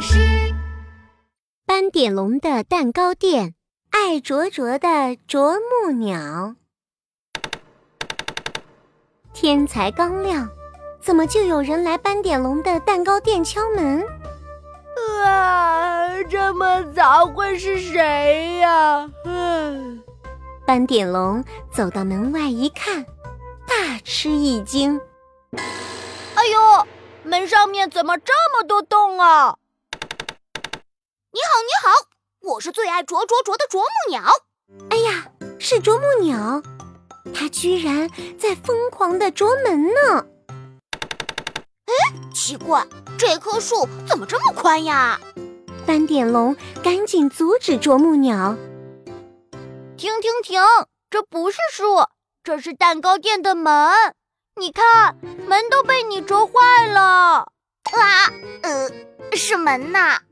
师。斑点龙的蛋糕店，爱啄啄的啄木鸟。天才刚亮，怎么就有人来斑点龙的蛋糕店敲门？啊，这么早会是谁呀？嗯，斑点龙走到门外一看，大吃一惊。哎呦，门上面怎么这么多洞啊？你好，你好，我是最爱啄啄啄的啄木鸟。哎呀，是啄木鸟，它居然在疯狂的啄门呢！哎，奇怪，这棵树怎么这么宽呀？斑点龙赶紧阻止啄木鸟。停停停，这不是树，这是蛋糕店的门。你看，门都被你啄坏了。啊，呃，是门呐。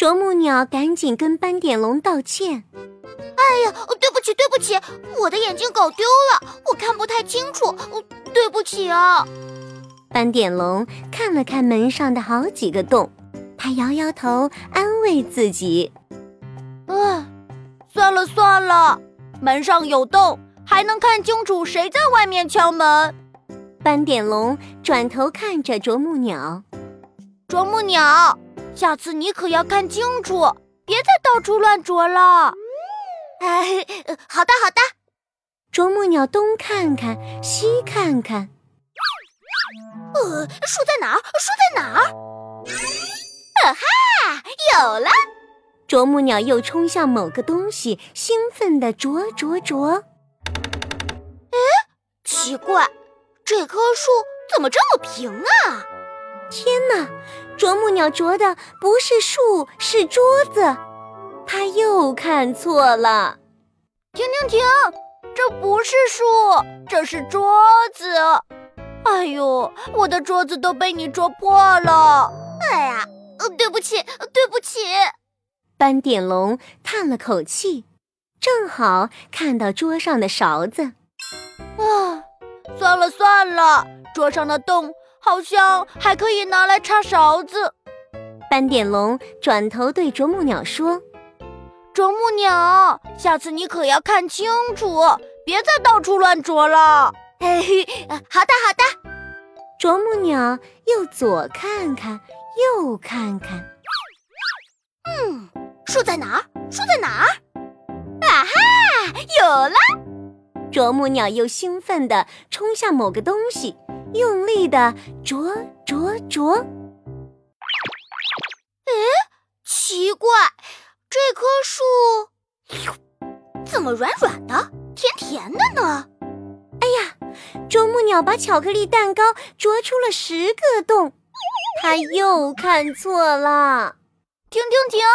啄木鸟赶紧跟斑点龙道歉。哎呀，对不起，对不起，我的眼睛搞丢了，我看不太清楚，对不起啊。斑点龙看了看门上的好几个洞，他摇摇头，安慰自己：“啊，算了算了，门上有洞。”还能看清楚谁在外面敲门。斑点龙转头看着啄木鸟，啄木鸟，下次你可要看清楚，别再到处乱啄了。哎，好的好的。啄木鸟东看看西看看，呃，树在哪儿？树在哪儿？啊哈，有了！啄木鸟又冲向某个东西，兴奋地啄啄啄。奇怪，这棵树怎么这么平啊？天哪，啄木鸟啄的不是树，是桌子。它又看错了。停停停，这不是树，这是桌子。哎呦，我的桌子都被你啄破了。哎呀，对不起，对不起。斑点龙叹了口气，正好看到桌上的勺子。啊。算了算了，桌上的洞好像还可以拿来插勺子。斑点龙转头对啄木鸟说：“啄木鸟，下次你可要看清楚，别再到处乱啄了。”嘿嘿，好的好的。啄木鸟又左看看，右看看，嗯，树在哪儿？树在哪儿？啊哈，有了！啄木鸟又兴奋地冲向某个东西，用力的啄啄啄。哎，奇怪，这棵树怎么软软的、甜甜的呢？哎呀，啄木鸟把巧克力蛋糕啄出了十个洞，它又看错了。停停停，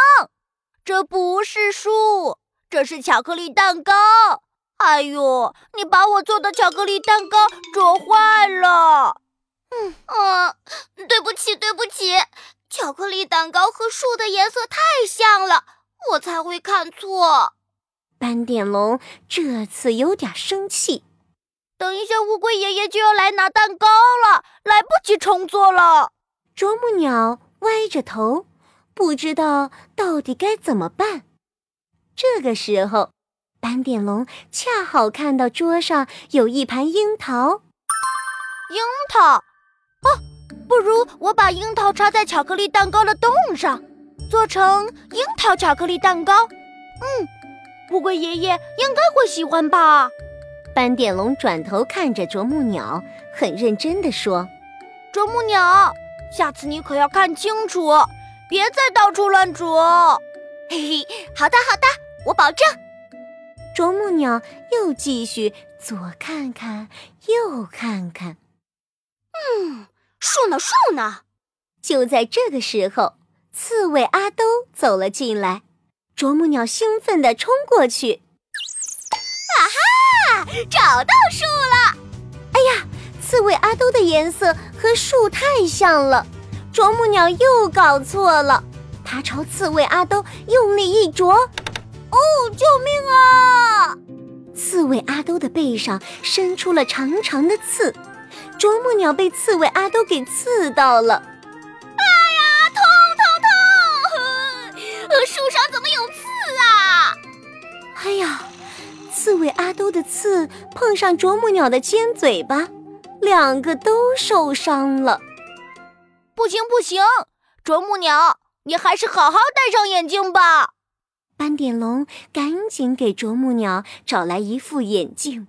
这不是树，这是巧克力蛋糕。哎呦！你把我做的巧克力蛋糕啄坏了。嗯啊，对不起，对不起。巧克力蛋糕和树的颜色太像了，我才会看错。斑点龙这次有点生气。等一下，乌龟爷爷就要来拿蛋糕了，来不及重做了。啄木鸟歪着头，不知道到底该怎么办。这个时候。斑点龙恰好看到桌上有一盘樱桃，樱桃，哦，不如我把樱桃插在巧克力蛋糕的洞上，做成樱桃巧克力蛋糕。嗯，乌龟爷爷应该会喜欢吧。斑点龙转头看着啄木鸟，很认真地说：“啄木鸟，下次你可要看清楚，别再到处乱啄。”嘿嘿，好的好的，我保证。啄木鸟又继续左看看，右看看。嗯，树呢？树呢？就在这个时候，刺猬阿兜走了进来。啄木鸟兴奋地冲过去。啊哈！找到树了！哎呀，刺猬阿兜的颜色和树太像了。啄木鸟又搞错了，它朝刺猬阿兜用力一啄。哦，救命啊！刺猬阿兜的背上伸出了长长的刺，啄木鸟被刺猬阿兜给刺到了。哎呀，痛痛痛，呃，树上怎么有刺啊？哎呀，刺猬阿兜的刺碰上啄木鸟的尖嘴巴，两个都受伤了。不行不行，啄木鸟，你还是好好戴上眼镜吧。斑点龙赶紧给啄木鸟找来一副眼镜，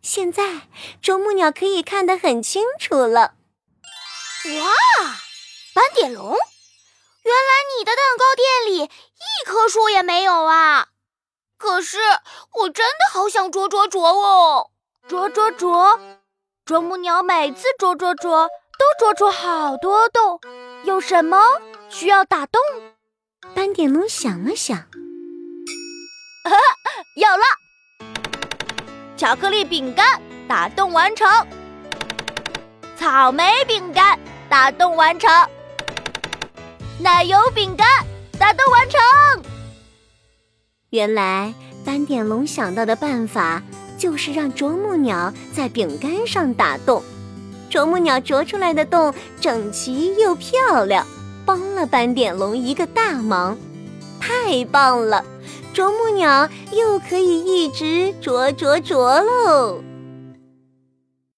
现在啄木鸟可以看得很清楚了。哇，斑点龙，原来你的蛋糕店里一棵树也没有啊！可是我真的好想啄啄啄哦，啄啄啄，啄木鸟每次啄啄啄都啄出好多洞，有什么需要打洞？斑点龙想了想。有了，巧克力饼干打洞完成，草莓饼干打洞完成，奶油饼干打洞完成。原来斑点龙想到的办法就是让啄木鸟在饼干上打洞，啄木鸟啄出来的洞整齐又漂亮，帮了斑点龙一个大忙，太棒了！啄木鸟又可以一直啄啄啄喽。